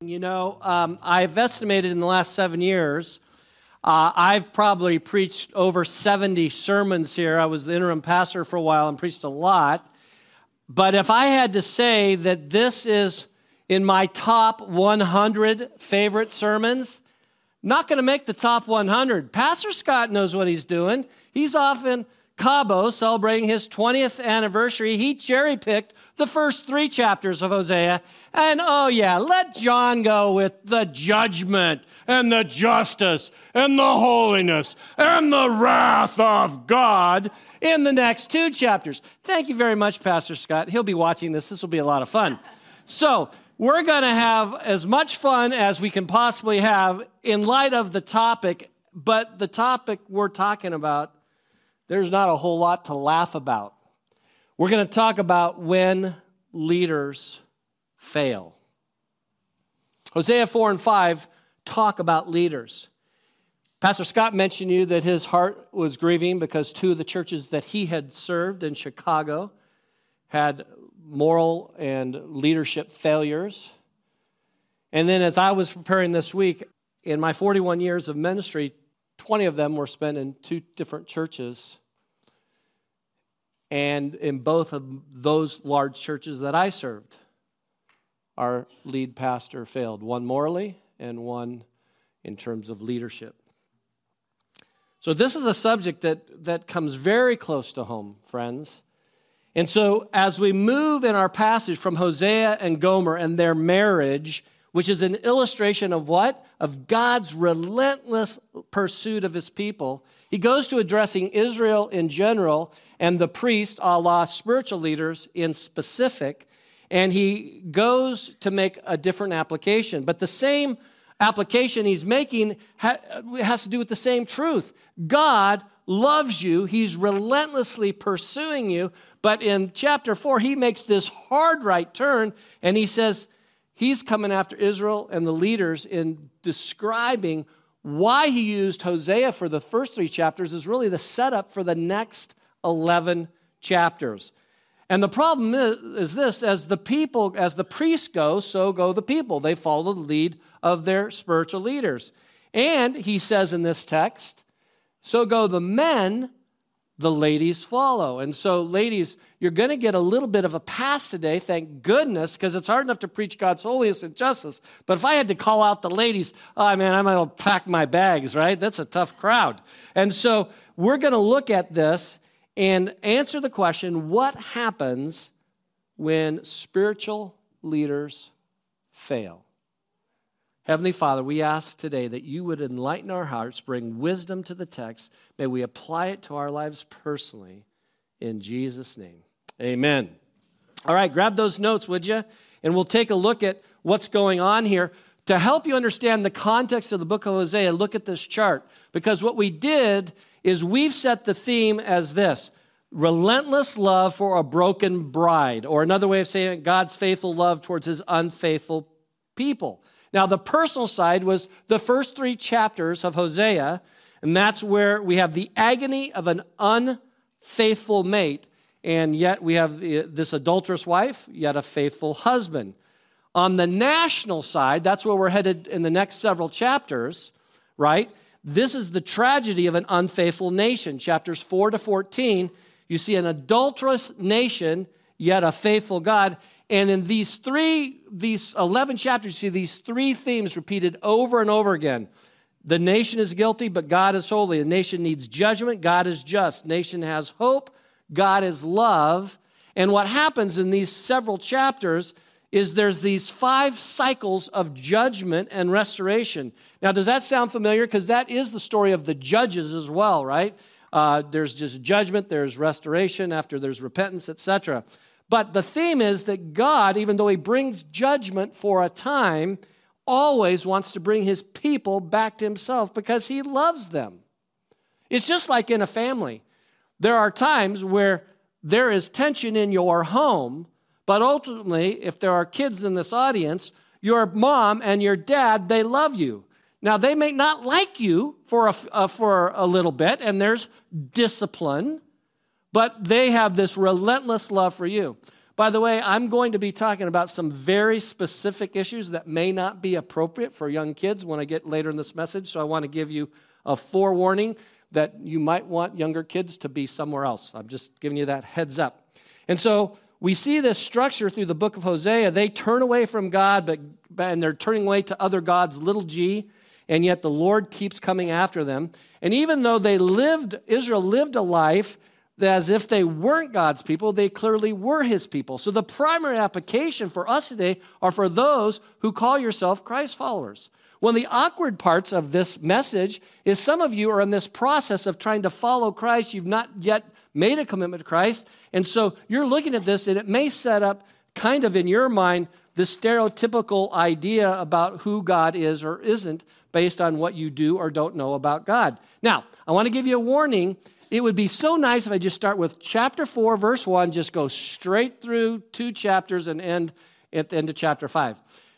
You know, um, I've estimated in the last seven years, uh, I've probably preached over 70 sermons here. I was the interim pastor for a while and preached a lot. But if I had to say that this is in my top 100 favorite sermons, not going to make the top 100. Pastor Scott knows what he's doing. He's often Cabo celebrating his 20th anniversary, he cherry picked the first three chapters of Hosea. And oh, yeah, let John go with the judgment and the justice and the holiness and the wrath of God in the next two chapters. Thank you very much, Pastor Scott. He'll be watching this. This will be a lot of fun. So, we're going to have as much fun as we can possibly have in light of the topic, but the topic we're talking about there's not a whole lot to laugh about. We're going to talk about when leaders fail. Hosea 4 and 5 talk about leaders. Pastor Scott mentioned you that his heart was grieving because two of the churches that he had served in Chicago had moral and leadership failures. And then, as I was preparing this week, in my 41 years of ministry, 20 of them were spent in two different churches. And in both of those large churches that I served, our lead pastor failed, one morally and one in terms of leadership. So, this is a subject that, that comes very close to home, friends. And so, as we move in our passage from Hosea and Gomer and their marriage, which is an illustration of what? Of God's relentless pursuit of his people. He goes to addressing Israel in general and the priest, Allah, spiritual leaders in specific, and he goes to make a different application. But the same application he's making has to do with the same truth. God loves you, he's relentlessly pursuing you. But in chapter 4, he makes this hard right turn and he says, He's coming after Israel and the leaders in describing why he used Hosea for the first three chapters is really the setup for the next 11 chapters. And the problem is, is, this as the people, as the priests go, so go the people. They follow the lead of their spiritual leaders. And he says in this text, so go the men the ladies follow. And so, ladies, you're going to get a little bit of a pass today, thank goodness, because it's hard enough to preach God's holiness and justice. But if I had to call out the ladies, oh man, I might pack my bags, right? That's a tough crowd. And so, we're going to look at this and answer the question what happens when spiritual leaders fail? Heavenly Father, we ask today that you would enlighten our hearts, bring wisdom to the text. May we apply it to our lives personally. In Jesus' name, amen. All right, grab those notes, would you? And we'll take a look at what's going on here. To help you understand the context of the book of Hosea, look at this chart. Because what we did is we've set the theme as this relentless love for a broken bride, or another way of saying it, God's faithful love towards his unfaithful people. Now, the personal side was the first three chapters of Hosea, and that's where we have the agony of an unfaithful mate, and yet we have eh, this adulterous wife, yet a faithful husband. On the national side, that's where we're headed in the next several chapters, right? This is the tragedy of an unfaithful nation. Chapters 4 to 14, you see an adulterous nation, yet a faithful God. And in these three, these 11 chapters, you see these three themes repeated over and over again. The nation is guilty, but God is holy. The nation needs judgment, God is just. Nation has hope, God is love. And what happens in these several chapters is there's these five cycles of judgment and restoration. Now, does that sound familiar? Because that is the story of the judges as well, right? Uh, there's just judgment, there's restoration after there's repentance, etc. But the theme is that God, even though He brings judgment for a time, always wants to bring His people back to Himself because He loves them. It's just like in a family. There are times where there is tension in your home, but ultimately, if there are kids in this audience, your mom and your dad, they love you. Now, they may not like you for a, uh, for a little bit, and there's discipline, but they have this relentless love for you. By the way, I'm going to be talking about some very specific issues that may not be appropriate for young kids when I get later in this message. So I want to give you a forewarning that you might want younger kids to be somewhere else. I'm just giving you that heads up. And so we see this structure through the book of Hosea. They turn away from God, but and they're turning away to other gods, little g, and yet the Lord keeps coming after them. And even though they lived, Israel lived a life as if they weren't God's people, they clearly were his people. So the primary application for us today are for those who call yourself Christ followers. One of the awkward parts of this message is some of you are in this process of trying to follow Christ. You've not yet made a commitment to Christ. And so you're looking at this, and it may set up kind of in your mind the stereotypical idea about who God is or isn't based on what you do or don't know about God. Now, I want to give you a warning. It would be so nice if I just start with chapter 4, verse 1, just go straight through two chapters and end at the end of chapter 5.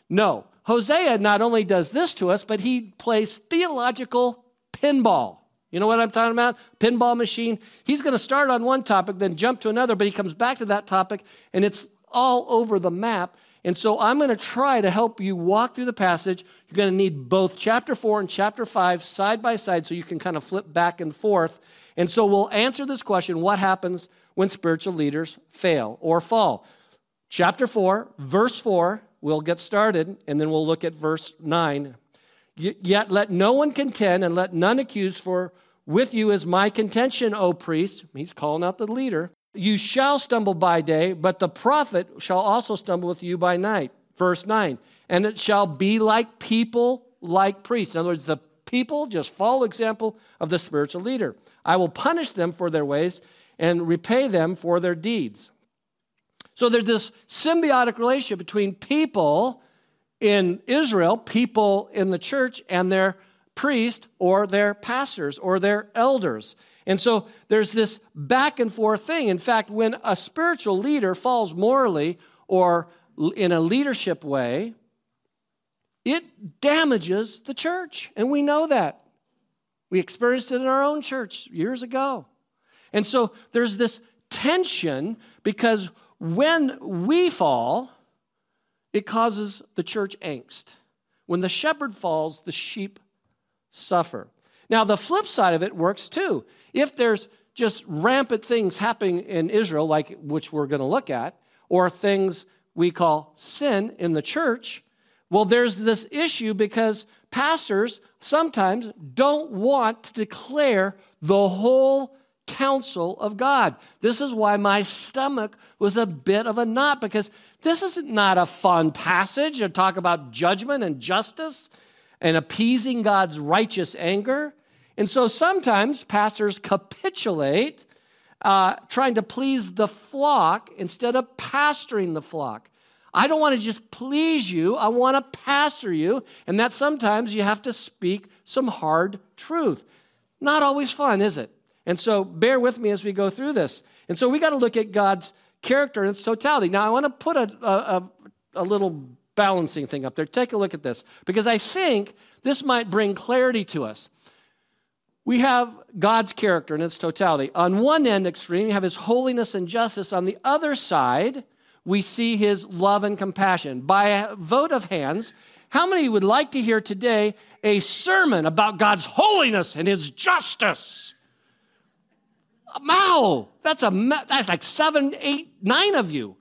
No, Hosea not only does this to us, but he plays theological pinball. You know what I'm talking about? Pinball machine. He's going to start on one topic, then jump to another, but he comes back to that topic, and it's all over the map. And so I'm going to try to help you walk through the passage. You're going to need both chapter 4 and chapter 5 side by side so you can kind of flip back and forth. And so we'll answer this question what happens when spiritual leaders fail or fall? Chapter 4, verse 4, we'll get started, and then we'll look at verse 9. Yet let no one contend and let none accuse, for with you is my contention, O priest. He's calling out the leader. You shall stumble by day, but the prophet shall also stumble with you by night. Verse 9. And it shall be like people, like priests. In other words, the people just follow example of the spiritual leader. I will punish them for their ways and repay them for their deeds. So there's this symbiotic relationship between people in Israel, people in the church, and their priest or their pastors or their elders. And so there's this back and forth thing. In fact, when a spiritual leader falls morally or in a leadership way, it damages the church. And we know that. We experienced it in our own church years ago. And so there's this tension because when we fall, it causes the church angst. When the shepherd falls, the sheep suffer. Now, the flip side of it works too. If there's just rampant things happening in Israel, like which we're going to look at, or things we call sin in the church, well, there's this issue because pastors sometimes don't want to declare the whole counsel of God. This is why my stomach was a bit of a knot because this is not a fun passage to talk about judgment and justice and appeasing God's righteous anger. And so sometimes pastors capitulate, uh, trying to please the flock instead of pastoring the flock. I don't want to just please you, I want to pastor you. And that sometimes you have to speak some hard truth. Not always fun, is it? And so bear with me as we go through this. And so we got to look at God's character in its totality. Now, I want to put a, a, a little balancing thing up there. Take a look at this because I think this might bring clarity to us. We have God's character in its totality. On one end extreme, you have his holiness and justice. On the other side, we see his love and compassion. By a vote of hands, how many would like to hear today a sermon about God's holiness and his justice? Wow, that's a that's like seven, eight, nine of you.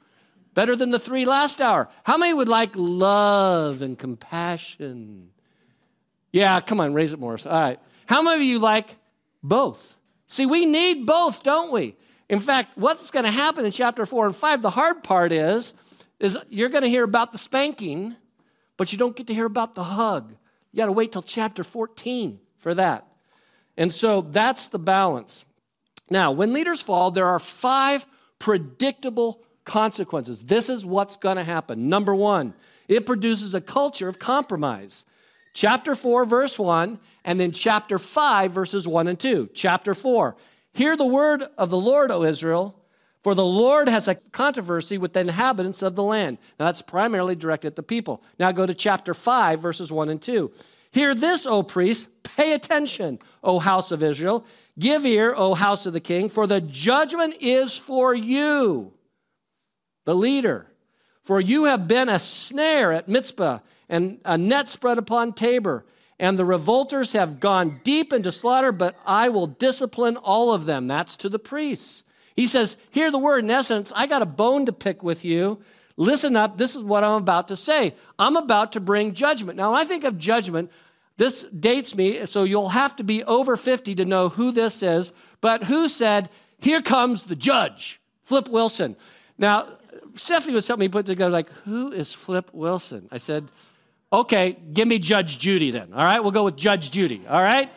Better than the three last hour. How many would like love and compassion? Yeah, come on, raise it more. All right. How many of you like both? See, we need both, don't we? In fact, what's going to happen in chapter 4 and 5, the hard part is, is you're going to hear about the spanking, but you don't get to hear about the hug. You got to wait till chapter 14 for that. And so that's the balance. Now, when leaders fall, there are five predictable consequences. This is what's going to happen. Number one, it produces a culture of compromise. Chapter 4, verse 1, and then chapter 5, verses 1 and 2. Chapter 4, hear the word of the Lord, O Israel, for the Lord has a controversy with the inhabitants of the land. Now, that's primarily directed at the people. Now, go to chapter 5, verses 1 and 2. Hear this, O priest, pay attention, O house of Israel. Give ear, O house of the king, for the judgment is for you. the leader. For you have been a snare at Mizpah and a net spread upon Tabor. And the revolters have gone deep into slaughter, but I will discipline all of them. That's to the priests. He says, Hear the word. In essence, I got a bone to pick with you. Listen up. This is what I'm about to say. I'm about to bring judgment. Now, I think of judgment, this dates me, so you'll have to be over 50 to know who this is. But who said, Here comes the judge? Flip Wilson. Now, Stephanie was helping me put together, like, who is Flip Wilson? I said, Okay, give me Judge Judy then. All right, we'll go with Judge Judy. All right.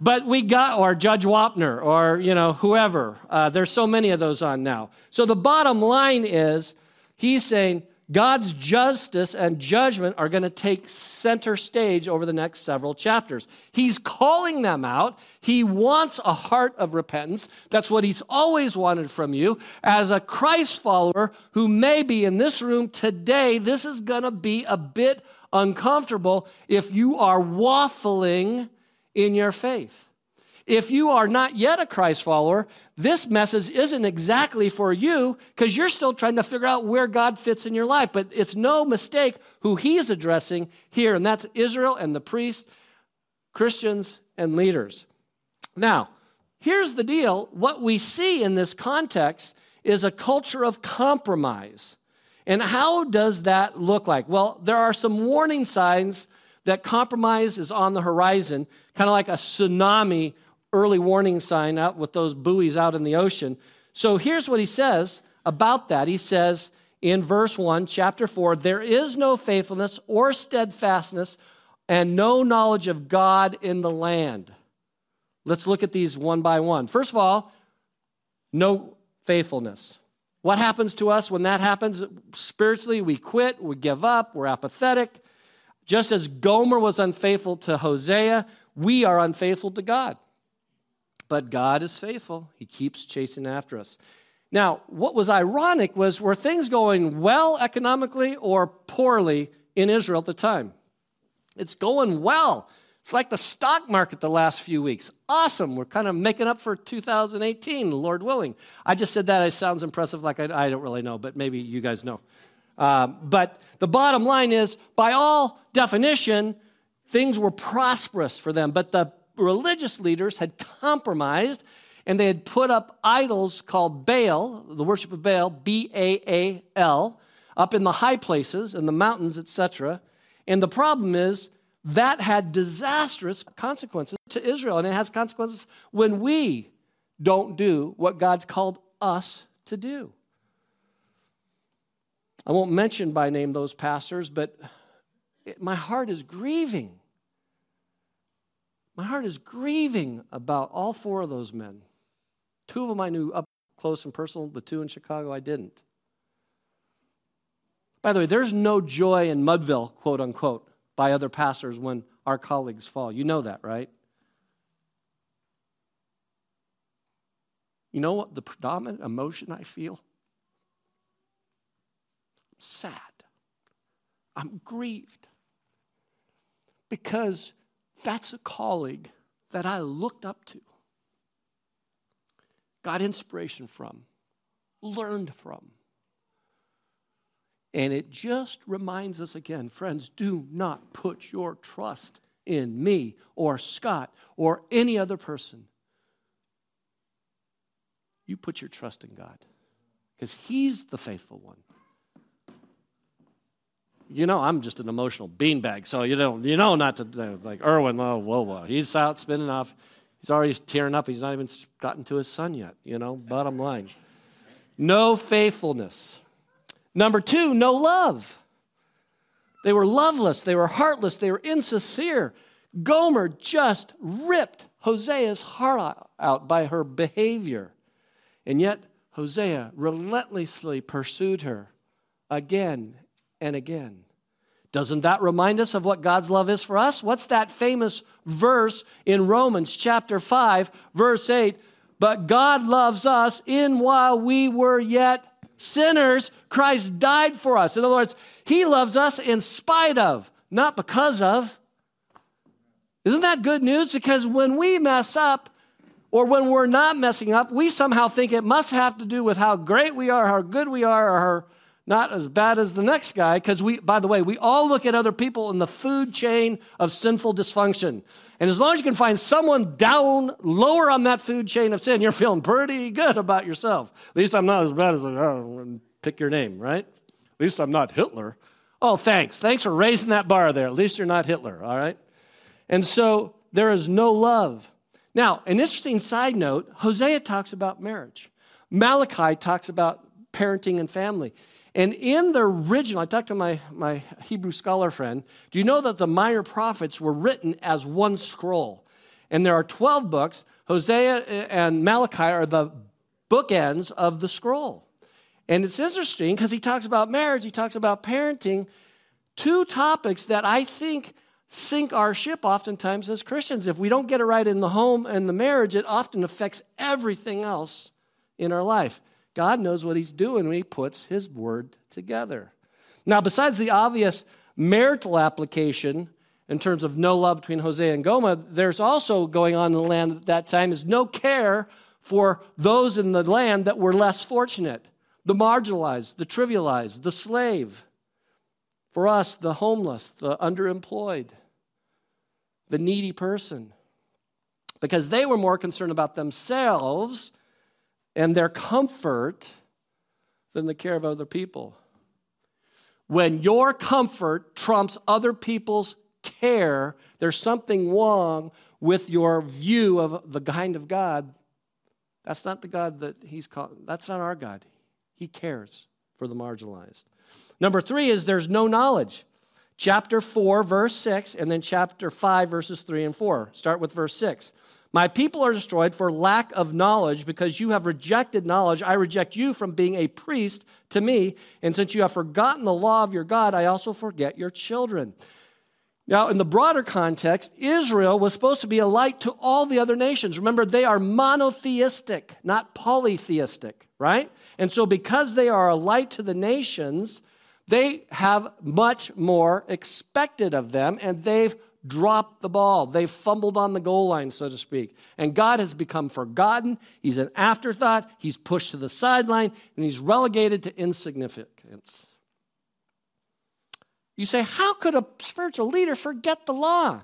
But we got, or Judge Wapner, or, you know, whoever. Uh, there's so many of those on now. So the bottom line is he's saying God's justice and judgment are going to take center stage over the next several chapters. He's calling them out. He wants a heart of repentance. That's what he's always wanted from you. As a Christ follower who may be in this room today, this is going to be a bit uncomfortable if you are waffling in your faith. If you are not yet a Christ follower, this message isn't exactly for you because you're still trying to figure out where God fits in your life. But it's no mistake who he's addressing here, and that's Israel and the priests, Christians, and leaders. Now, here's the deal what we see in this context is a culture of compromise. And how does that look like? Well, there are some warning signs that compromise is on the horizon, kind of like a tsunami early warning sign out with those buoys out in the ocean. So here's what he says about that. He says in verse 1, chapter 4 there is no faithfulness or steadfastness and no knowledge of God in the land. Let's look at these one by one. First of all, no faithfulness. What happens to us when that happens? Spiritually, we quit, we give up, we're apathetic. Just as Gomer was unfaithful to Hosea, we are unfaithful to God. But God is faithful, He keeps chasing after us. Now, what was ironic was were things going well economically or poorly in Israel at the time? It's going well. It's like the stock market the last few weeks. Awesome. We're kind of making up for 2018, Lord willing. I just said that. It sounds impressive, like I, I don't really know, but maybe you guys know. Uh, but the bottom line is, by all definition, things were prosperous for them. But the religious leaders had compromised and they had put up idols called Baal, the worship of Baal, B A A L, up in the high places, in the mountains, etc. And the problem is, that had disastrous consequences to Israel. And it has consequences when we don't do what God's called us to do. I won't mention by name those pastors, but it, my heart is grieving. My heart is grieving about all four of those men. Two of them I knew up close and personal, the two in Chicago I didn't. By the way, there's no joy in Mudville, quote unquote by other pastors when our colleagues fall. You know that, right? You know what the predominant emotion I feel? I'm sad. I'm grieved. Because that's a colleague that I looked up to, got inspiration from, learned from. And it just reminds us again, friends, do not put your trust in me or Scott or any other person. You put your trust in God because He's the faithful one. You know, I'm just an emotional beanbag, so you know, you know not to uh, like Erwin. Oh, whoa, whoa, he's out spinning off. He's already tearing up. He's not even gotten to his son yet. You know, bottom line, no faithfulness. Number two, no love. They were loveless, they were heartless, they were insincere. Gomer just ripped Hosea's heart out by her behavior. And yet, Hosea relentlessly pursued her again and again. Doesn't that remind us of what God's love is for us? What's that famous verse in Romans chapter 5, verse 8? But God loves us in while we were yet sinners, Christ died for us. In other words, He loves us in spite of, not because of. Isn't that good news? Because when we mess up, or when we're not messing up, we somehow think it must have to do with how great we are, how good we are, or how not as bad as the next guy. Because we, by the way, we all look at other people in the food chain of sinful dysfunction. And as long as you can find someone down lower on that food chain of sin, you're feeling pretty good about yourself. At least I'm not as bad as, oh, pick your name, right? At least I'm not Hitler. Oh, thanks. Thanks for raising that bar there. At least you're not Hitler, all right? And so there is no love. Now, an interesting side note Hosea talks about marriage, Malachi talks about parenting and family. And in the original, I talked to my, my Hebrew scholar friend. Do you know that the minor prophets were written as one scroll? And there are 12 books. Hosea uh, and Malachi are the bookends of the scroll. And it's interesting because he talks about marriage, he talks about parenting, two topics that I think sink our ship oftentimes as Christians. If we don't get it right in the home and the marriage, it often affects everything else in our life. God knows what He's doing when He puts His word together. Now, besides the obvious marital application in terms of no love between Hosea and Gomer, there's also going on in the land at that time is no care for those in the land that were less fortunate the marginalized, the trivialized, the slave. For us, the homeless, the underemployed the needy person because they were more concerned about themselves and their comfort than the care of other people. When your comfort trumps other people's care, there's something wrong with your view of the kind of God. That's not the God that he's called. That's not our God. He cares for the marginalized. Number three is there's no knowledge chapter 4, verse 6, and then chapter 5, verses 3 and 4. Start with verse 6. My people are destroyed for lack of knowledge because you have rejected knowledge. I reject you from being a priest to me. And since you have forgotten the law of your God, I also forget your children. Now, in the broader context, Israel was supposed to be a light to all the other nations. Remember, they are monotheistic, not polytheistic, right? And so, because they are a light to the nations, they have much more expected of them, and they've dropped the ball. They've fumbled on the goal line, so to speak. And God has become forgotten. He's an afterthought. He's pushed to the sideline, and he's relegated to insignificance. You say, How could a spiritual leader forget the law?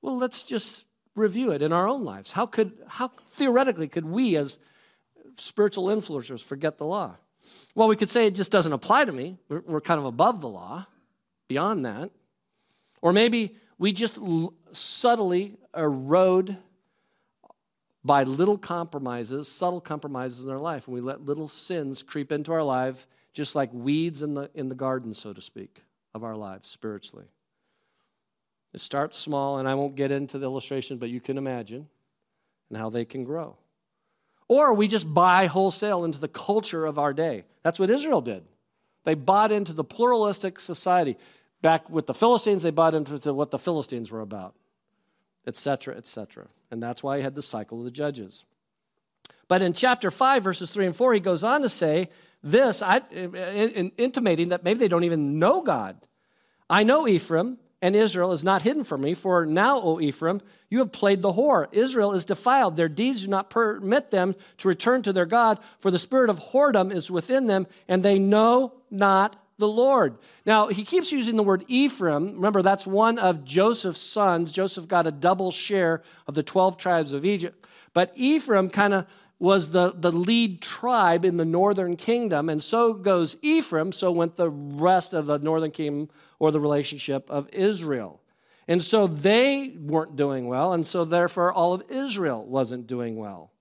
Well, let's just review it in our own lives. How could, how theoretically could we as spiritual influencers forget the law? Well, we could say it just doesn't apply to me. We're, we're kind of above the law, beyond that. Or maybe we just l- subtly erode by little compromises, subtle compromises in our life, and we let little sins creep into our life, just like weeds in the, in the garden, so to speak, of our lives spiritually. It starts small, and I won't get into the illustrations, but you can imagine and how they can grow. Or we just buy wholesale into the culture of our day. That's what Israel did. They bought into the pluralistic society. Back with the Philistines, they bought into what the Philistines were about, etc., etc. And that's why he had the cycle of the judges. But in chapter 5, verses 3 and 4, he goes on to say this, I, in, in, intimating that maybe they don't even know God. I know Ephraim, and Israel is not hidden from me. For now, O Ephraim, you have played the whore. Israel is defiled. Their deeds do not permit them to return to their God, for the spirit of whoredom is within them, and they know not the Lord. Now, he keeps using the word Ephraim. Remember, that's one of Joseph's sons. Joseph got a double share of the 12 tribes of Egypt. But Ephraim kind of was the, the lead tribe in the northern kingdom, and so goes Ephraim, so went the rest of the northern kingdom or the relationship of Israel. And so they weren't doing well, and so therefore all of Israel wasn't doing well.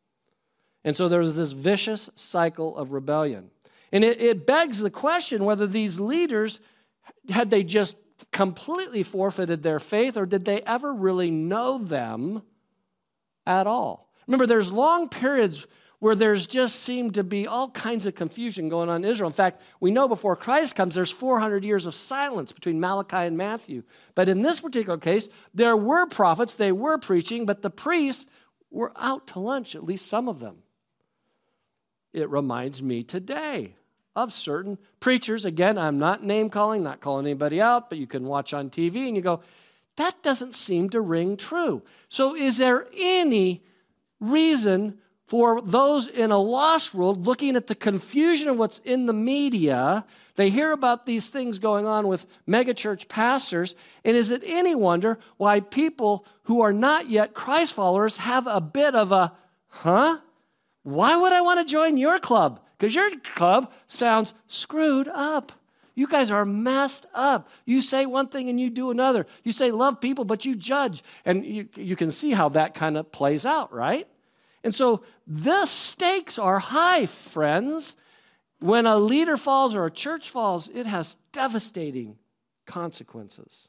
And so there was this vicious cycle of rebellion. And it, it begs the question whether these leaders, had they just completely forfeited their faith, or did they ever really know them at all? Remember, there's long periods where there's just seemed to be all kinds of confusion going on in Israel. In fact, we know before Christ comes, there's 400 years of silence between Malachi and Matthew. But in this particular case, there were prophets, they were preaching, but the priests were out to lunch, at least some of them. It reminds me today of certain preachers. Again, I'm not name calling, not calling anybody out, but you can watch on TV and you go, that doesn't seem to ring true. So, is there any reason for those in a lost world looking at the confusion of what's in the media. They hear about these things going on with megachurch pastors. And is it any wonder why people who are not yet Christ followers have a bit of a, huh? Why would I want to join your club? Because your club sounds screwed up. You guys are messed up. You say one thing and you do another. You say love people, but you judge. And you, you can see how that kind of plays out, right? And so the stakes are high, friends. When a leader falls or a church falls, it has devastating consequences.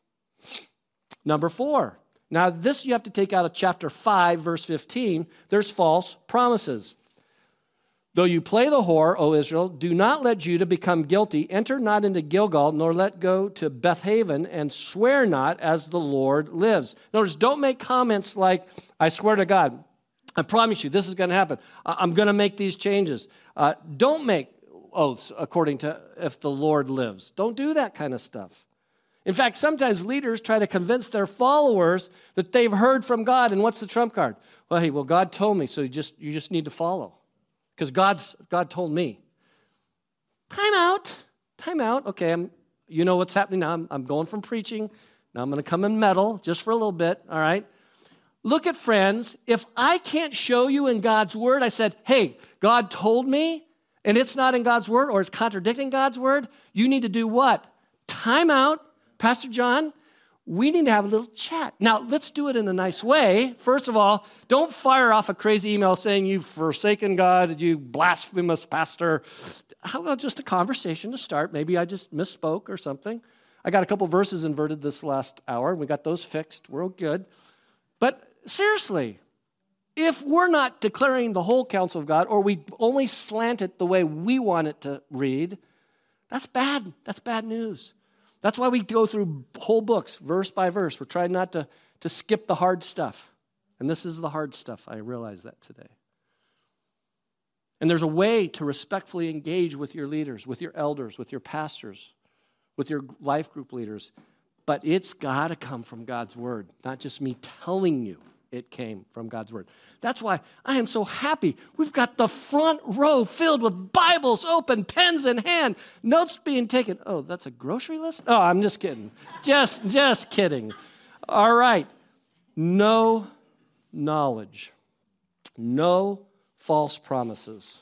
Number four. Now, this you have to take out of chapter 5, verse 15. There's false promises. Though you play the whore, O Israel, do not let Judah become guilty. Enter not into Gilgal, nor let go to Bethaven, and swear not as the Lord lives. Notice, don't make comments like, I swear to God, I promise you, this is going to happen. I'm going to make these changes. Uh, don't make oaths according to if the Lord lives. Don't do that kind of stuff. In fact, sometimes leaders try to convince their followers that they've heard from God, and what's the trump card? Well, hey, well, God told me, so you just you just need to follow because God's God told me. Time out. Time out. Okay, I'm, you know what's happening now. I'm, I'm going from preaching. Now I'm going to come and meddle just for a little bit. All right. Look at friends. If I can't show you in God's word, I said, hey, God told me, and it's not in God's word or it's contradicting God's word, you need to do what? Time out. Pastor John, we need to have a little chat. Now, let's do it in a nice way. First of all, don't fire off a crazy email saying you've forsaken God, you blasphemous pastor. How about just a conversation to start? Maybe I just misspoke or something. I got a couple verses inverted this last hour. We got those fixed. We're all good. But seriously, if we're not declaring the whole counsel of God or we only slant it the way we want it to read, that's bad. That's bad news. That's why we go through whole books, verse by verse. We're trying not to, to skip the hard stuff. And this is the hard stuff. I realize that today. And there's a way to respectfully engage with your leaders, with your elders, with your pastors, with your life group leaders. But it's got to come from God's word, not just me telling you it came from God's word. That's why I am so happy. We've got the front row filled with Bibles open, pens in hand, notes being taken. Oh, that's a grocery list? Oh, I'm just kidding. just just kidding. All right. No knowledge. No false promises.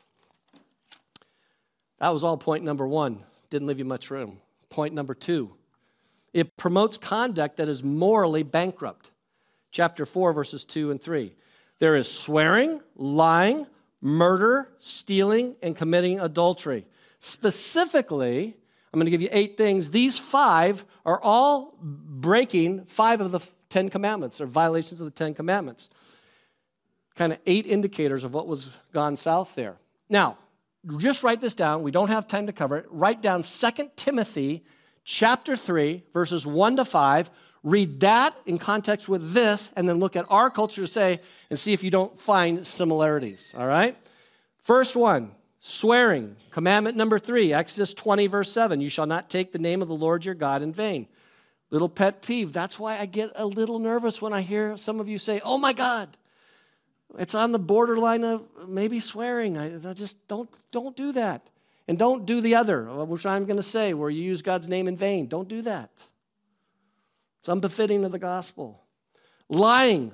That was all point number 1. Didn't leave you much room. Point number 2. It promotes conduct that is morally bankrupt chapter 4, verses 2 and 3. There is swearing, lying, murder, stealing, and committing adultery. Specifically, I'm going to give you eight things. These five are all breaking five of the Ten Commandments, or violations of the Ten Commandments. Kind of eight indicators of what was gone south there. Now, just write this down. We don't have time to cover it. Write down 2 Timothy chapter 3, verses 1 to 5 Read that in context with this, and then look at our culture to say, and see if you don't find similarities. All right? First one, swearing. Commandment number three, Exodus 20, verse 7. You shall not take the name of the Lord your God in vain. Little pet peeve. That's why I get a little nervous when I hear some of you say, oh my God. It's on the borderline of maybe swearing. I, I just don't, don't do that. And don't do the other, which I'm going to say, where you use God's name in vain. Don't do that. It's unbefitting of the gospel. Lying.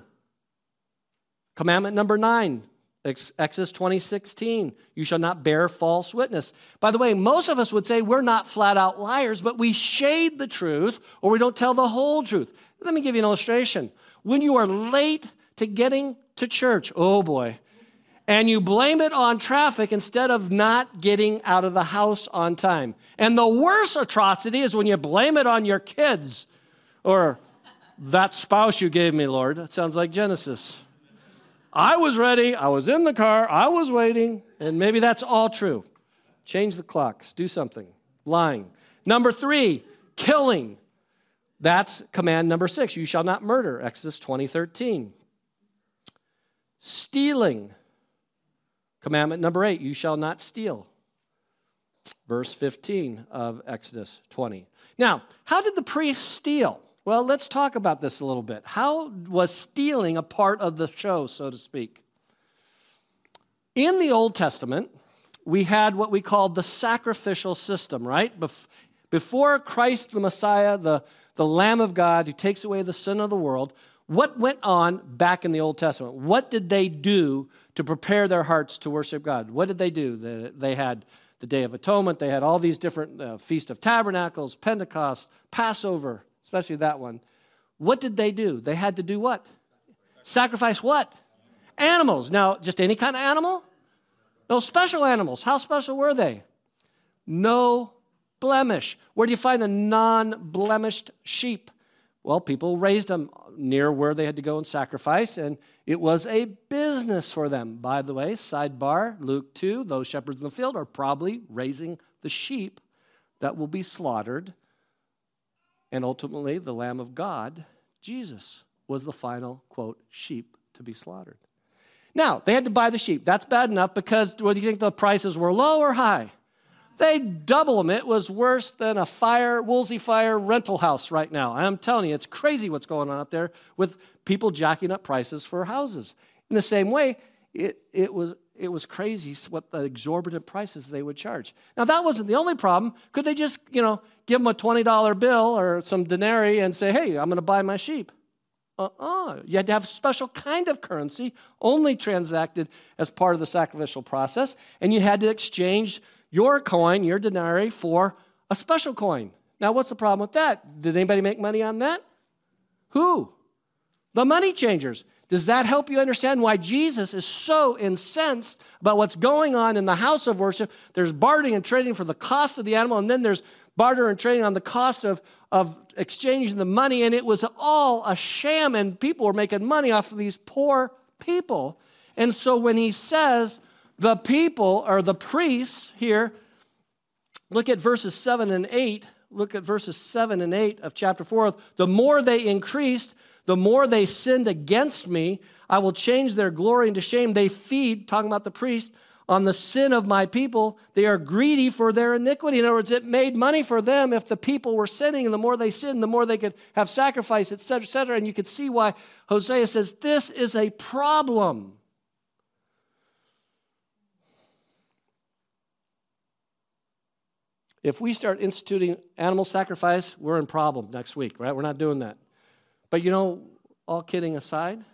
Commandment number nine, Exodus 20, 16. You shall not bear false witness. By the way, most of us would say we're not flat out liars, but we shade the truth or we don't tell the whole truth. Let me give you an illustration. When you are late to getting to church, oh boy, and you blame it on traffic instead of not getting out of the house on time. And the worst atrocity is when you blame it on your kids or that spouse you gave me, Lord. That sounds like Genesis. I was ready. I was in the car. I was waiting. And maybe that's all true. Change the clocks. Do something. Lying. Number three, killing. That's command number six. You shall not murder. Exodus 20, 13. Stealing. Commandment number eight, you shall not steal. Verse 15 of Exodus 20. Now, how did the priest steal? Well, let's talk about this a little bit. How was stealing a part of the show, so to speak? In the Old Testament, we had what we called the sacrificial system, right? Before Christ the Messiah, the, the Lamb of God who takes away the sin of the world, what went on back in the Old Testament? What did they do to prepare their hearts to worship God? What did they do? They had the Day of Atonement, they had all these different uh, Feast of Tabernacles, Pentecost, Passover, especially that one. What did they do? They had to do what? Sacrifice what? Animals. Now, just any kind of animal? No, special animals. How special were they? No blemish. Where do you find the non blemished sheep? Well, people raised them near where they had to go and sacrifice, and it was a business for them. By the way, sidebar, Luke 2, those shepherds in the field are probably raising the sheep that will be slaughtered, and ultimately the Lamb of God, Jesus, was the final, quote, sheep to be slaughtered. Now, they had to buy the sheep. That's bad enough because, what do you think the prices were low or high? They double them. It was worse than a fire, Woolsey Fire rental house right now. I'm telling you, it's crazy what's going on out there with people jacking up prices for houses. In the same way, it, it, was, it was crazy what the exorbitant prices they would charge. Now, that wasn't the only problem. Could they just, you know, give them a $20 bill or some denarii and say, hey, I'm going to buy my sheep? Uh-uh. You had to have a special kind of currency, only transacted as part of the sacrificial process, and you had to exchange your coin, your denarii, for a special coin. Now, what's the problem with that? Did anybody make money on that? Who? The money changers. Does that help you understand why Jesus is so incensed about what's going on in the house of worship? There's bartering and trading for the cost of the animal, and then there's barter and trading on the cost of, of exchanging the money, and it was all a sham, and people were making money off of these poor people. And so when he says, the people, or the priests here, look at verses 7 and 8. Look at verses 7 and 8 of chapter 4. The more they increased, the more they sinned against me. I will change their glory into shame. They feed, talking about the priest, on the sin of my people. They are greedy for their iniquity. In other words, it made money for them if the people were sinning, and the more they sinned, the more they could have sacrifice, etc., etc. And you could see why Hosea says this is a problem. If we start instituting animal sacrifice, we're in problem next week, right? We're not doing that. But you know, all kidding aside,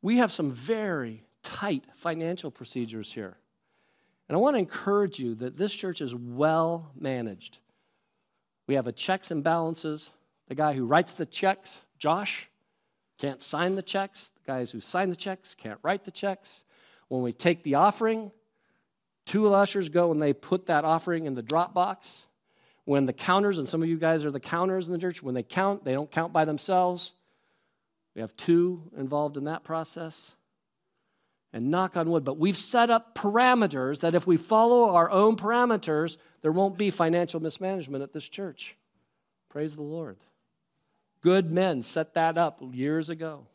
we have some very tight financial procedures here. And I want to encourage you that this church is well managed. We have a checks and balances. The guy who writes the checks, Josh, can't sign the checks. The guys who sign the checks can't write the checks. When we take the offering, Two ushers go and they put that offering in the drop box. When the counters, and some of you guys are the counters in the church, when they count, they don't count by themselves. We have two involved in that process. And knock on wood, but we've set up parameters that if we follow our own parameters, there won't be financial mismanagement at this church. Praise the Lord. Good men set that up years ago.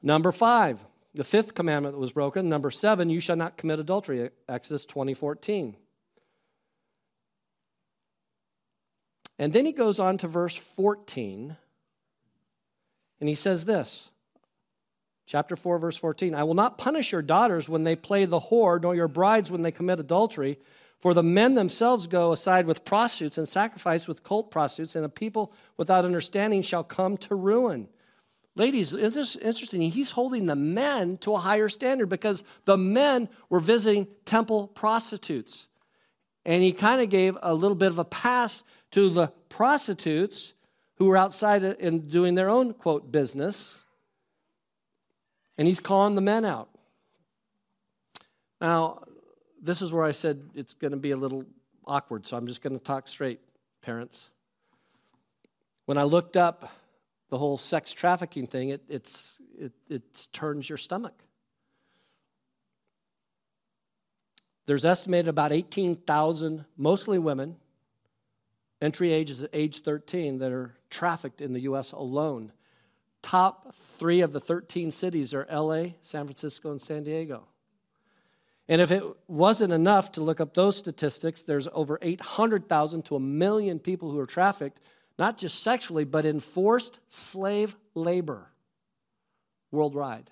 Number five, the fifth commandment that was broken, number seven, you shall not commit adultery, Exodus 20, 14. And then he goes on to verse 14, and he says this chapter 4, verse 14 I will not punish your daughters when they play the whore, nor your brides when they commit adultery. For the men themselves go aside with prostitutes and sacrifice with cult prostitutes, and a people without understanding shall come to ruin. Ladies, it's interesting. He's holding the men to a higher standard because the men were visiting temple prostitutes. And he kind of gave a little bit of a pass to the prostitutes who were outside and doing their own, quote, business. And he's calling the men out. Now, this is where I said it's going to be a little awkward, so I'm just going to talk straight, parents. When I looked up the whole sex trafficking thing, it, it's, it, it turns your stomach. There's estimated about 18,000, mostly women, entry age is age 13, that are trafficked in the U.S. alone. Top three of the 13 cities are LA, San Francisco, and San Diego. And if it wasn't enough to look up those statistics, there's over 800,000 to a million people who are trafficked not just sexually, but in forced slave labor worldwide.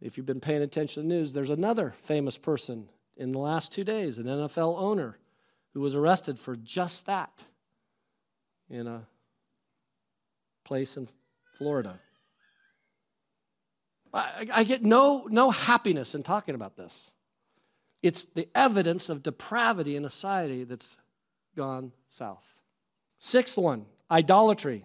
if you've been paying attention to the news, there's another famous person in the last two days, an NFL owner who was arrested for just that in a place in Florida. I, I, get no, no happiness in talking about this. It's the evidence of depravity in a society that's gone south. Sixth one idolatry.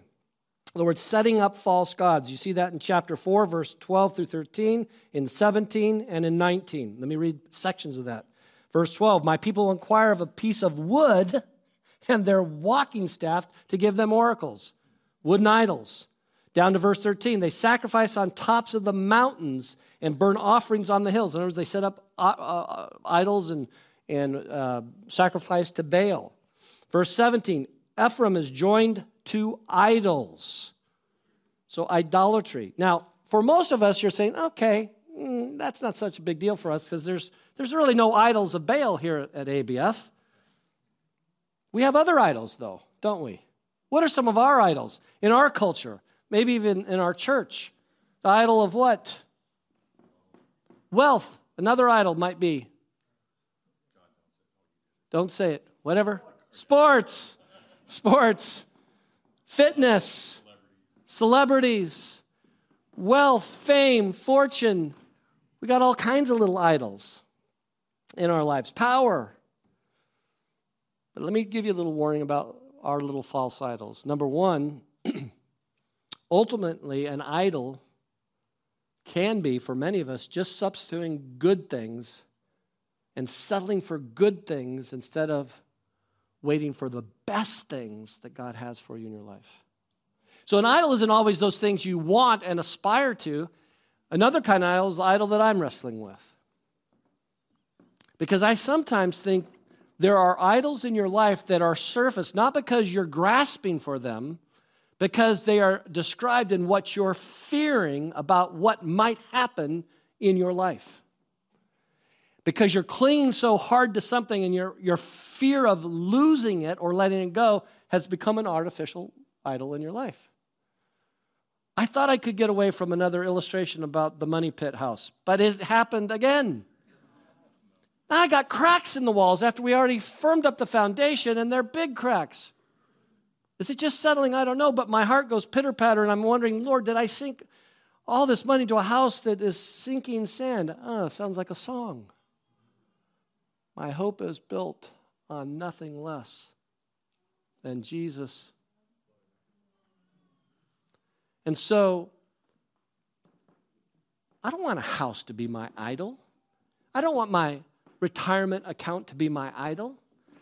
In other words, setting up false gods. You see that in chapter 4, verse 12 through 13, in 17, and in 19. Let me read sections of that. Verse 12 My people inquire of a piece of wood and their walking staff to give them oracles, wooden idols. Down to verse 13, they sacrifice on tops of the mountains and burn offerings on the hills. In other words, they set up uh, uh, idols and, and uh, sacrifice to Baal. Verse 17, Ephraim is joined to idols. So, idolatry. Now, for most of us, you're saying, okay, mm, that's not such a big deal for us because there's, there's really no idols of Baal here at ABF. We have other idols, though, don't we? What are some of our idols in our culture, maybe even in our church? The idol of what? Wealth. Another idol might be. Don't say it. Whatever. Sports. Sports fitness, celebrities, wealth, fame, fortune. We got all kinds of little idols in our lives, power. But let me give you a little warning about our little false idols. Number one, ultimately, an idol can be, for many of us, just substituting good things and settling for good things instead of waiting for the best things that God has for you in your life. So, an idol isn't always those things you want and aspire to. Another kind of idol is the idol that I'm wrestling with. Because I sometimes think there are idols in your life that are surface, not because you're grasping for them, because they are described in what you're fearing about what might happen in your life because you're clinging so hard to something and your, your fear of losing it or letting it go has become an artificial idol in your life. I thought I could get away from another illustration about the money pit house, but it happened again. I got cracks in the walls after we already firmed up the foundation, and they're big cracks. Is it just settling? I don't know, but my heart goes pitter patter, and I'm wondering, Lord, did I sink all this money to a house that is sinking sand? Oh, sounds like a song. My hope is built on nothing less than Jesus. And so, I don't want a house to be my idol. I don't want my retirement account to be my idol.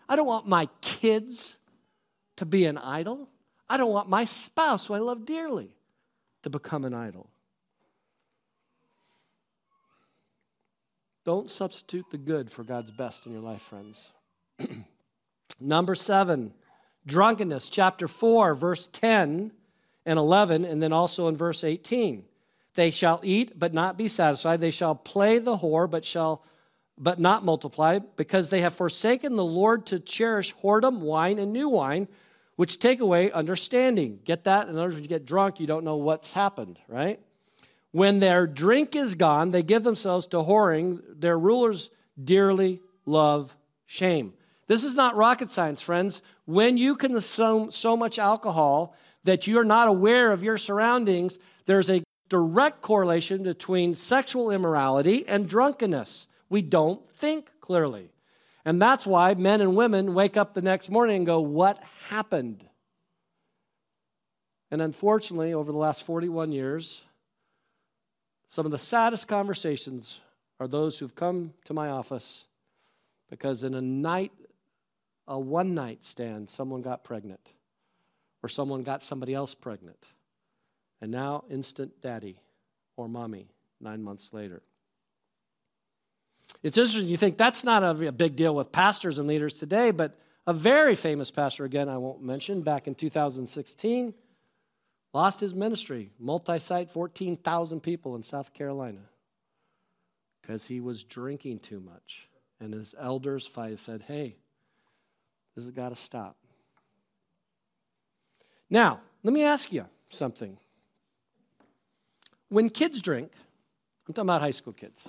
I don't want my kids to be an idol. I don't want my spouse, who I love dearly, to become an idol. Don't substitute the good for God's best in your life, friends. Number seven, drunkenness, chapter 4, verse 10 and 11, and then also in verse 18. They shall eat but not be satisfied. They shall play the whore but shall but not multiply, because they have forsaken the Lord to cherish whoredom, wine, and new wine, which take away understanding. Get that? In other words, when you get drunk, you don't know what's happened, right? When their drink is gone, they give themselves to whoring. Their rulers dearly love shame. This is not rocket science, friends. When you consume so much alcohol that you're not aware of your surroundings, there's a direct correlation between sexual immorality and drunkenness. We don't think clearly. And that's why men and women wake up the next morning and go, What happened? And unfortunately, over the last 41 years, some of the saddest conversations are those who've come to my office because in a night, a one night stand, someone got pregnant or someone got somebody else pregnant. And now, instant daddy or mommy nine months later. It's interesting, you think that's not a, big deal with pastors and leaders today, but a very famous pastor, again, I won't mention, back in 2016 Lost his ministry, multi site, 14,000 people in South Carolina, because he was drinking too much. And his elders said, hey, this has got to stop. Now, let me ask you something. When kids drink, I'm talking about high school kids.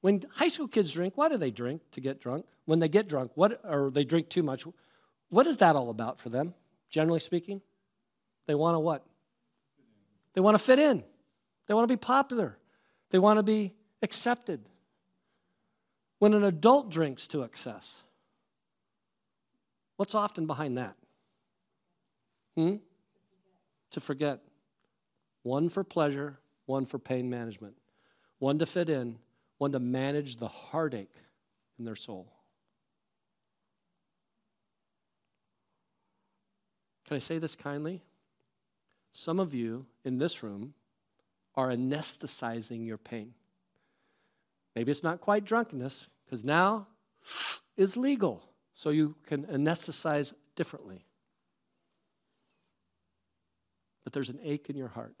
When high school kids drink, why do they drink to get drunk? When they get drunk, what or they drink too much, what is that all about for them, generally speaking? They want to what? They want to fit in. They want to be popular. They want to be accepted. When an adult drinks to excess, what's often behind that? Hmm? To forget. One for pleasure, one for pain management. One to fit in, one to manage the heartache in their soul. Can I say this kindly? Some of you in this room are anesthetizing your pain. Maybe it's not quite drunkenness, because now is legal, so you can anesthetize differently. But there's an ache in your heart,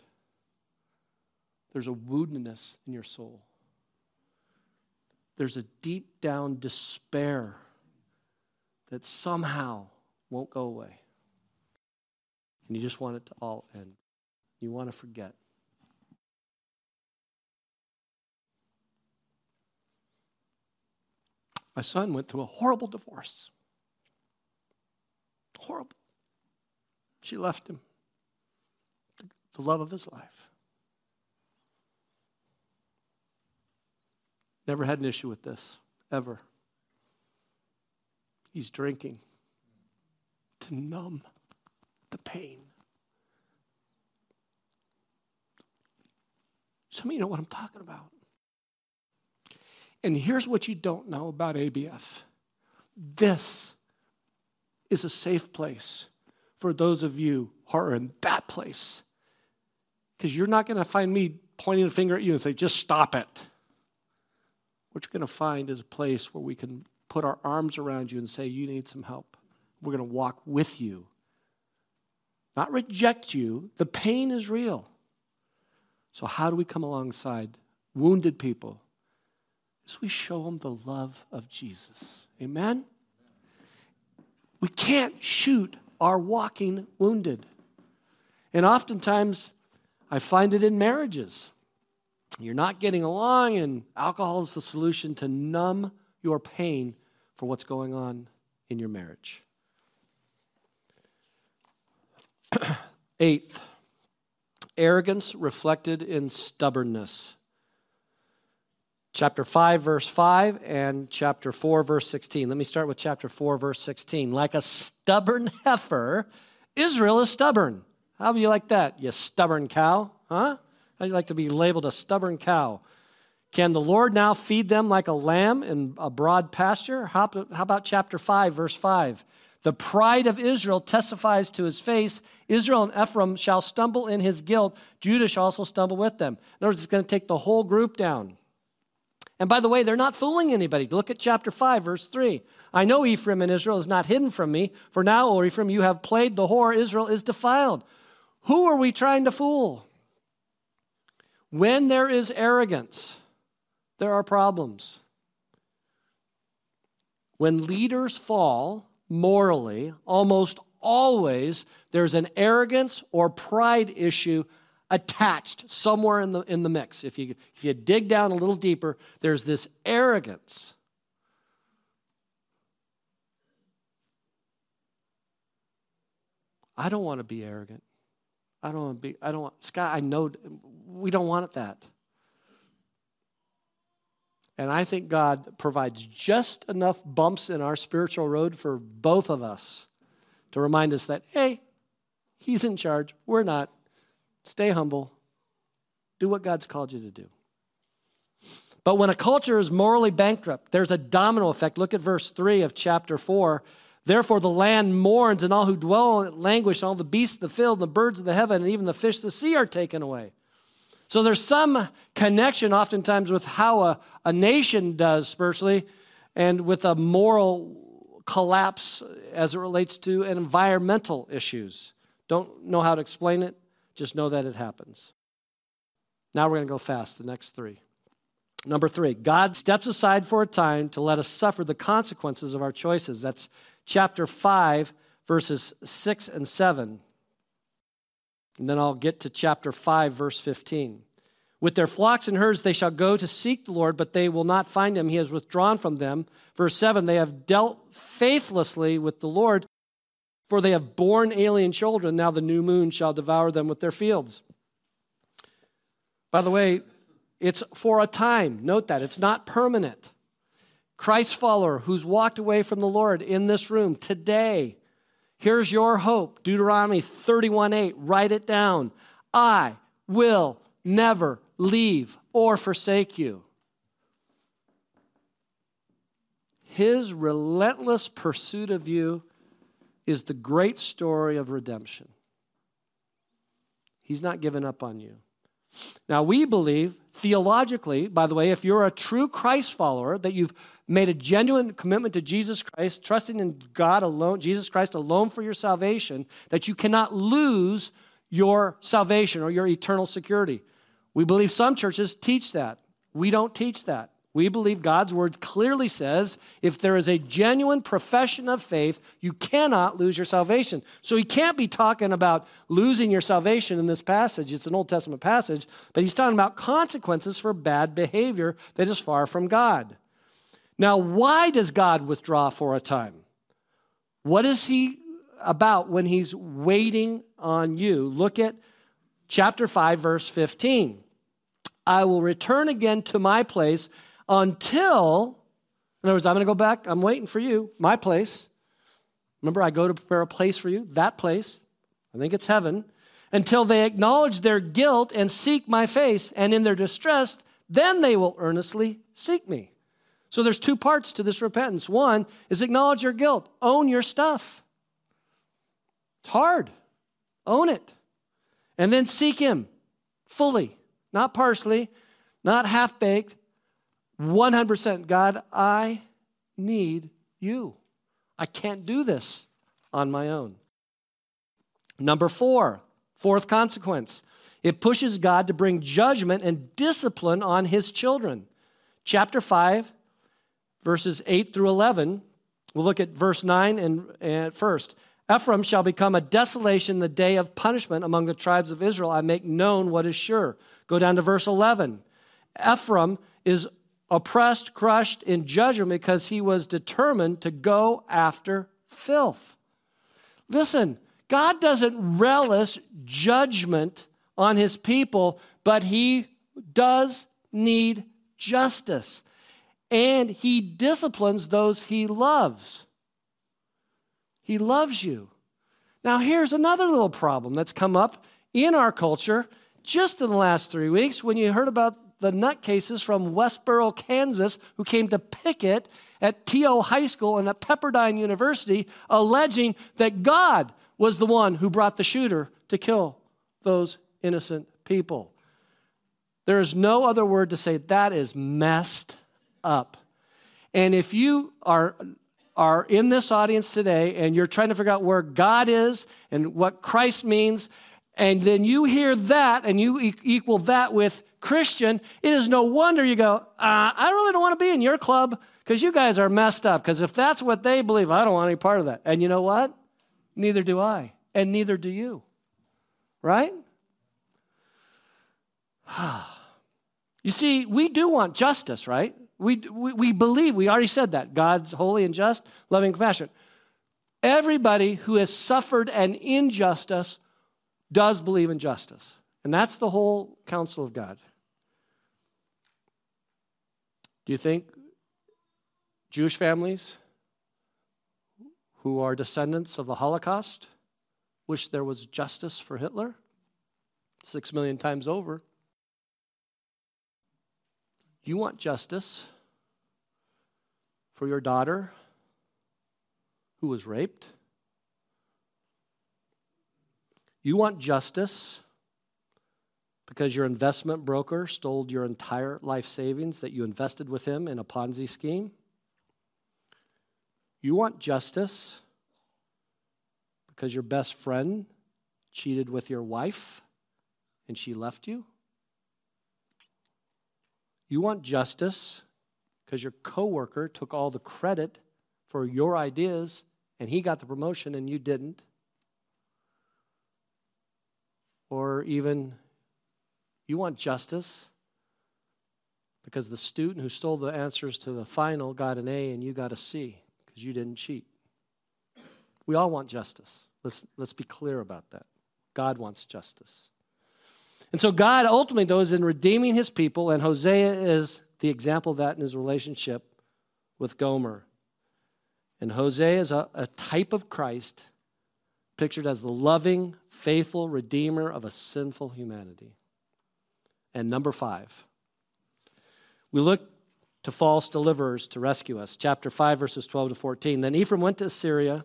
there's a woundedness in your soul, there's a deep down despair that somehow won't go away. And you just want it to all end. You want to forget. My son went through a horrible divorce. Horrible. She left him, the love of his life. Never had an issue with this, ever. He's drinking to numb the pain. Some of you know what I'm talking about. And here's what you don't know about ABF this is a safe place for those of you who are in that place. Because you're not going to find me pointing a finger at you and say, just stop it. What you're going to find is a place where we can put our arms around you and say, You need some help. We're going to walk with you, not reject you. The pain is real. So, how do we come alongside wounded people? As we show them the love of Jesus. Amen? We can't shoot our walking wounded. And oftentimes, I find it in marriages. You're not getting along, and alcohol is the solution to numb your pain for what's going on in your marriage. Eighth, arrogance reflected in stubbornness. Chapter 5, verse 5, and chapter 4, verse 16. Let me start with chapter 4, verse 16. Like a stubborn heifer, Israel is stubborn. How do you like that, you stubborn cow? Huh? I'd like to be labeled a stubborn cow. Can the Lord now feed them like a lamb in a broad pasture? How, how about chapter 5, verse 5? The pride of Israel testifies to his face. Israel and Ephraim shall stumble in his guilt. Judah shall also stumble with them. In other words, it's going to take the whole group down. And by the way, they're not fooling anybody. Look at chapter 5, verse 3. I know Ephraim and Israel is not hidden from me, for now, O Ephraim, you have played the whore, Israel is defiled. Who are we trying to fool? When there is arrogance, there are problems. When leaders fall morally, almost always there's an arrogance or pride issue attached somewhere in the, in the mix. If you, if you dig down a little deeper, there's this arrogance. I don't want to be arrogant. I don't want to be, I don't want, Scott, I know we don't want it that. And I think God provides just enough bumps in our spiritual road for both of us to remind us that, hey, He's in charge. We're not. Stay humble. Do what God's called you to do. But when a culture is morally bankrupt, there's a domino effect. Look at verse 3 of chapter 4. Therefore, the land mourns, and all who dwell in it languish, and all the beasts of the field, and the birds of the heaven, and even the fish of the sea are taken away. So there's some connection oftentimes with how a, a nation does spiritually and with a moral collapse as it relates to environmental issues. Don't know how to explain it, just know that it happens. Now we're going to go fast, the next three. Number three, God steps aside for a time to let us suffer the consequences of our choices. That's chapter 5, verses 6 and 7. And then I'll get to chapter 5, verse 15. With their flocks and herds they shall go to seek the Lord, but they will not find him. He has withdrawn from them. Verse 7 They have dealt faithlessly with the Lord, for they have borne alien children. Now the new moon shall devour them with their fields. By the way, it's for a time. Note that. It's not permanent. Christ follower who's walked away from the Lord in this room today, here's your hope. Deuteronomy 31 8. Write it down. I will never leave or forsake you. His relentless pursuit of you is the great story of redemption. He's not given up on you. Now, we believe theologically, by the way, if you're a true Christ follower, that you've made a genuine commitment to Jesus Christ, trusting in God alone, Jesus Christ alone for your salvation, that you cannot lose your salvation or your eternal security. We believe some churches teach that. We don't teach that. We believe God's word clearly says if there is a genuine profession of faith, you cannot lose your salvation. So he can't be talking about losing your salvation in this passage. It's an Old Testament passage, but he's talking about consequences for bad behavior that is far from God. Now, why does God withdraw for a time? What is he about when he's waiting on you? Look at chapter 5, verse 15. I will return again to my place until, in other words, I'm going to go back, I'm waiting for you, my place. Remember, I go to prepare a place for you, that place. I think it's heaven. Until they acknowledge their guilt and seek my face, and in their distress, then they will earnestly seek me. So there's two parts to this repentance. One is acknowledge your guilt, own your stuff. It's hard. Own it. And then seek him fully not partially, not half baked, 100%. God, I need you. I can't do this on my own. Number four, fourth consequence it pushes God to bring judgment and discipline on his children. Chapter 5, verses 8 through 11. We'll look at verse 9 and, and first. Ephraim shall become a desolation the day of punishment among the tribes of Israel. I make known what is sure. Go down to verse 11. Ephraim is oppressed, crushed in judgment because he was determined to go after filth. Listen, God doesn't relish judgment on his people, but he does need justice. And he disciplines those he loves. He loves you. Now, here's another little problem that's come up in our culture just in the last three weeks when you heard about the nutcases from Westboro, Kansas, who came to picket at T.O. High School and at Pepperdine University, alleging that God was the one who brought the shooter to kill those innocent people. There is no other word to say that is messed up. And if you are are in this audience today and you're trying to figure out where God is and what Christ means, and then you hear that and you equal that with Christian, it is no wonder you go, uh, I really don't want to be in your club because you guys are messed up. Because if that's what they believe, I don't want any part of that. And you know what? Neither do I, and neither do you. Right? you see, we do want justice, right? We, we, believe, we already said that. God's holy and just, loving, compassionate. Everybody who has suffered an injustice does believe in justice. And that's the whole counsel of God. Do you think Jewish families who are descendants of the Holocaust wish there was justice for Hitler? Six million times over. You want justice for your daughter who was raped? You want justice because your investment broker stole your entire life savings that you invested with him in a Ponzi scheme? You want justice because your best friend cheated with your wife and she left you? You want justice because your coworker took all the credit for your ideas and he got the promotion and you didn't. Or even You want justice? Because the student who stole the answers to the final got an A and you got a C because you didn't cheat. We all want justice. Let's, let's be clear about that. God wants justice. And so, God ultimately, though, is in redeeming his people, and Hosea is the example of that in his relationship with Gomer. And Hosea is a, a type of Christ, pictured as the loving, faithful redeemer of a sinful humanity. And number five, we look to false deliverers to rescue us. Chapter 5, verses 12 to 14. Then Ephraim went to Assyria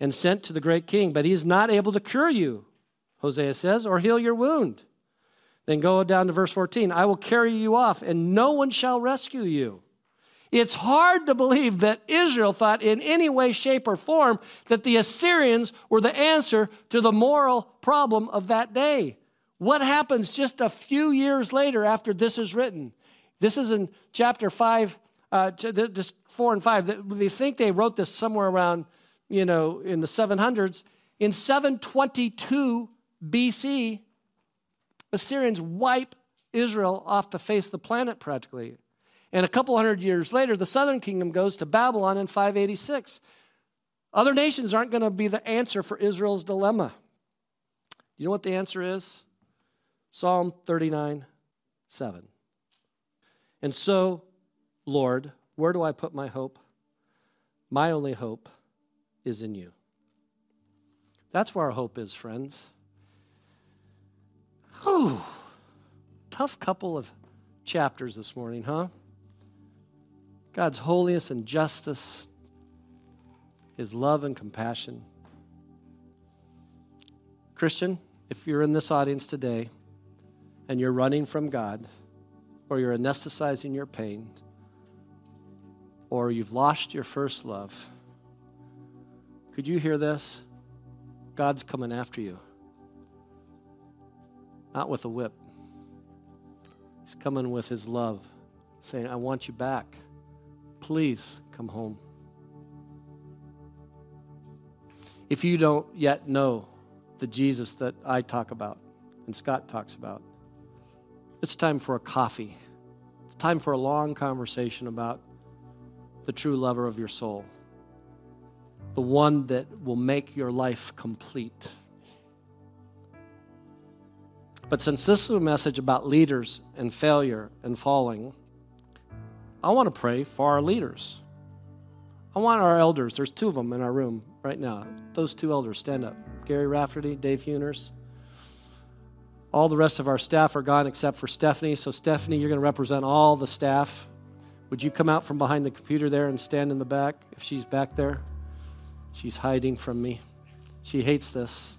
and sent to the great king, but he is not able to cure you, Hosea says, or heal your wound. Then go down to verse 14. I will carry you off, and no one shall rescue you. It's hard to believe that Israel thought in any way, shape, or form that the Assyrians were the answer to the moral problem of that day. What happens just a few years later after this is written? This is in chapter 5, uh, just 4 and 5. They think they wrote this somewhere around, you know, in the 700s. In 722 BC, Assyrians wipe Israel off the face of the planet practically. And a couple hundred years later, the southern kingdom goes to Babylon in 586. Other nations aren't going to be the answer for Israel's dilemma. You know what the answer is? Psalm 39 7. And so, Lord, where do I put my hope? My only hope is in you. That's where our hope is, friends. Whew. Tough couple of chapters this morning, huh? God's holiness and justice, His love and compassion. Christian, if you're in this audience today and you're running from God, or you're anesthetizing your pain, or you've lost your first love, could you hear this? God's coming after you not with a whip. He's coming with his love, saying, I want you back. Please come home. If you don't yet know the Jesus that I talk about and Scott talks about, it's time for a coffee. It's time for a long conversation about the true lover of your soul, the one that will make your life complete. But since this is a message about leaders and failure and falling, I want to pray for our leaders. I want our elders, there's two of them in our room right now. Those two elders, stand up. Gary Rafferty, Dave Huners. All the rest of our staff are gone except for Stephanie. So, Stephanie, you're going to represent all the staff. Would you come out from behind the computer there and stand in the back if she's back there? She's hiding from me. She hates this.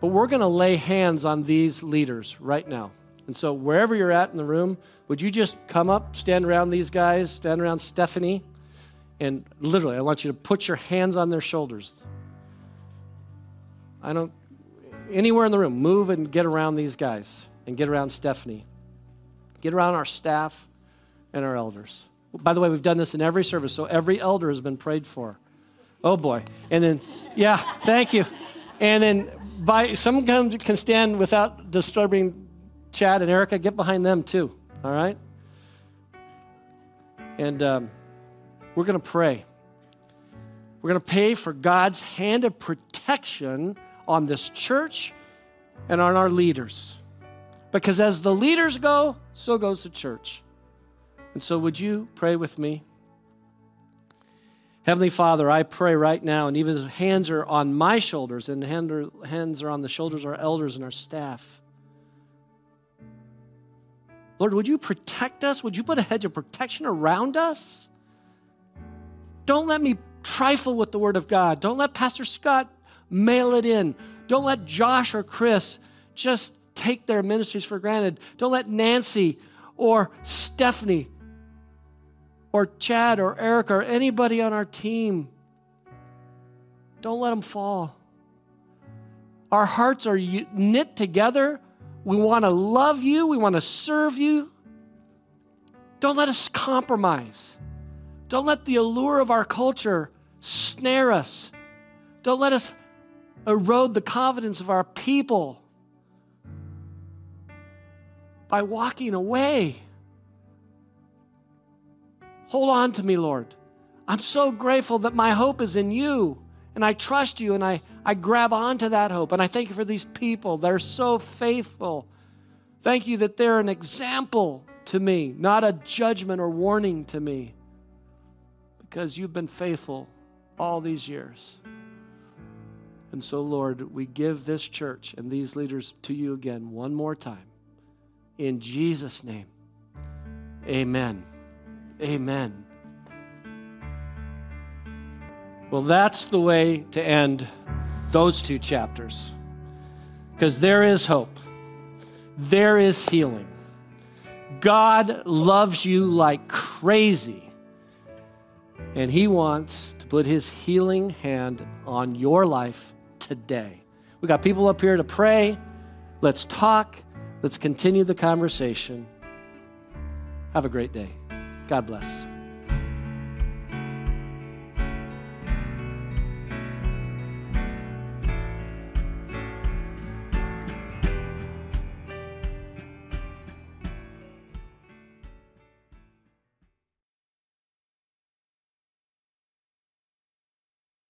But we're going to lay hands on these leaders right now. And so, wherever you're at in the room, would you just come up, stand around these guys, stand around Stephanie, and literally, I want you to put your hands on their shoulders. I don't, anywhere in the room, move and get around these guys and get around Stephanie. Get around our staff and our elders. By the way, we've done this in every service, so every elder has been prayed for. Oh boy. And then, yeah, thank you. And then by someone can, can stand without disturbing Chad and Erica, get behind them too. All right? And um, we're going to pray. We're going to pray for God's hand of protection on this church and on our leaders. Because as the leaders go, so goes the church. And so, would you pray with me? Heavenly Father, I pray right now, and even hands are on my shoulders, and hands are on the shoulders of our elders and our staff. Lord, would you protect us? Would you put a hedge of protection around us? Don't let me trifle with the Word of God. Don't let Pastor Scott mail it in. Don't let Josh or Chris just take their ministries for granted. Don't let Nancy or Stephanie or Chad or Eric or anybody on our team. Don't let them fall. Our hearts are knit together. We want to love you, we want to serve you. Don't let us compromise. Don't let the allure of our culture snare us. Don't let us erode the confidence of our people. by walking away. Hold on to me, Lord. I'm so grateful that my hope is in you and I trust you and I, I grab onto that hope. And I thank you for these people. They're so faithful. Thank you that they're an example to me, not a judgment or warning to me, because you've been faithful all these years. And so, Lord, we give this church and these leaders to you again one more time. In Jesus' name, amen. Amen. Well, that's the way to end those two chapters. Because there is hope, there is healing. God loves you like crazy, and He wants to put His healing hand on your life today. We got people up here to pray. Let's talk. Let's continue the conversation. Have a great day. God bless.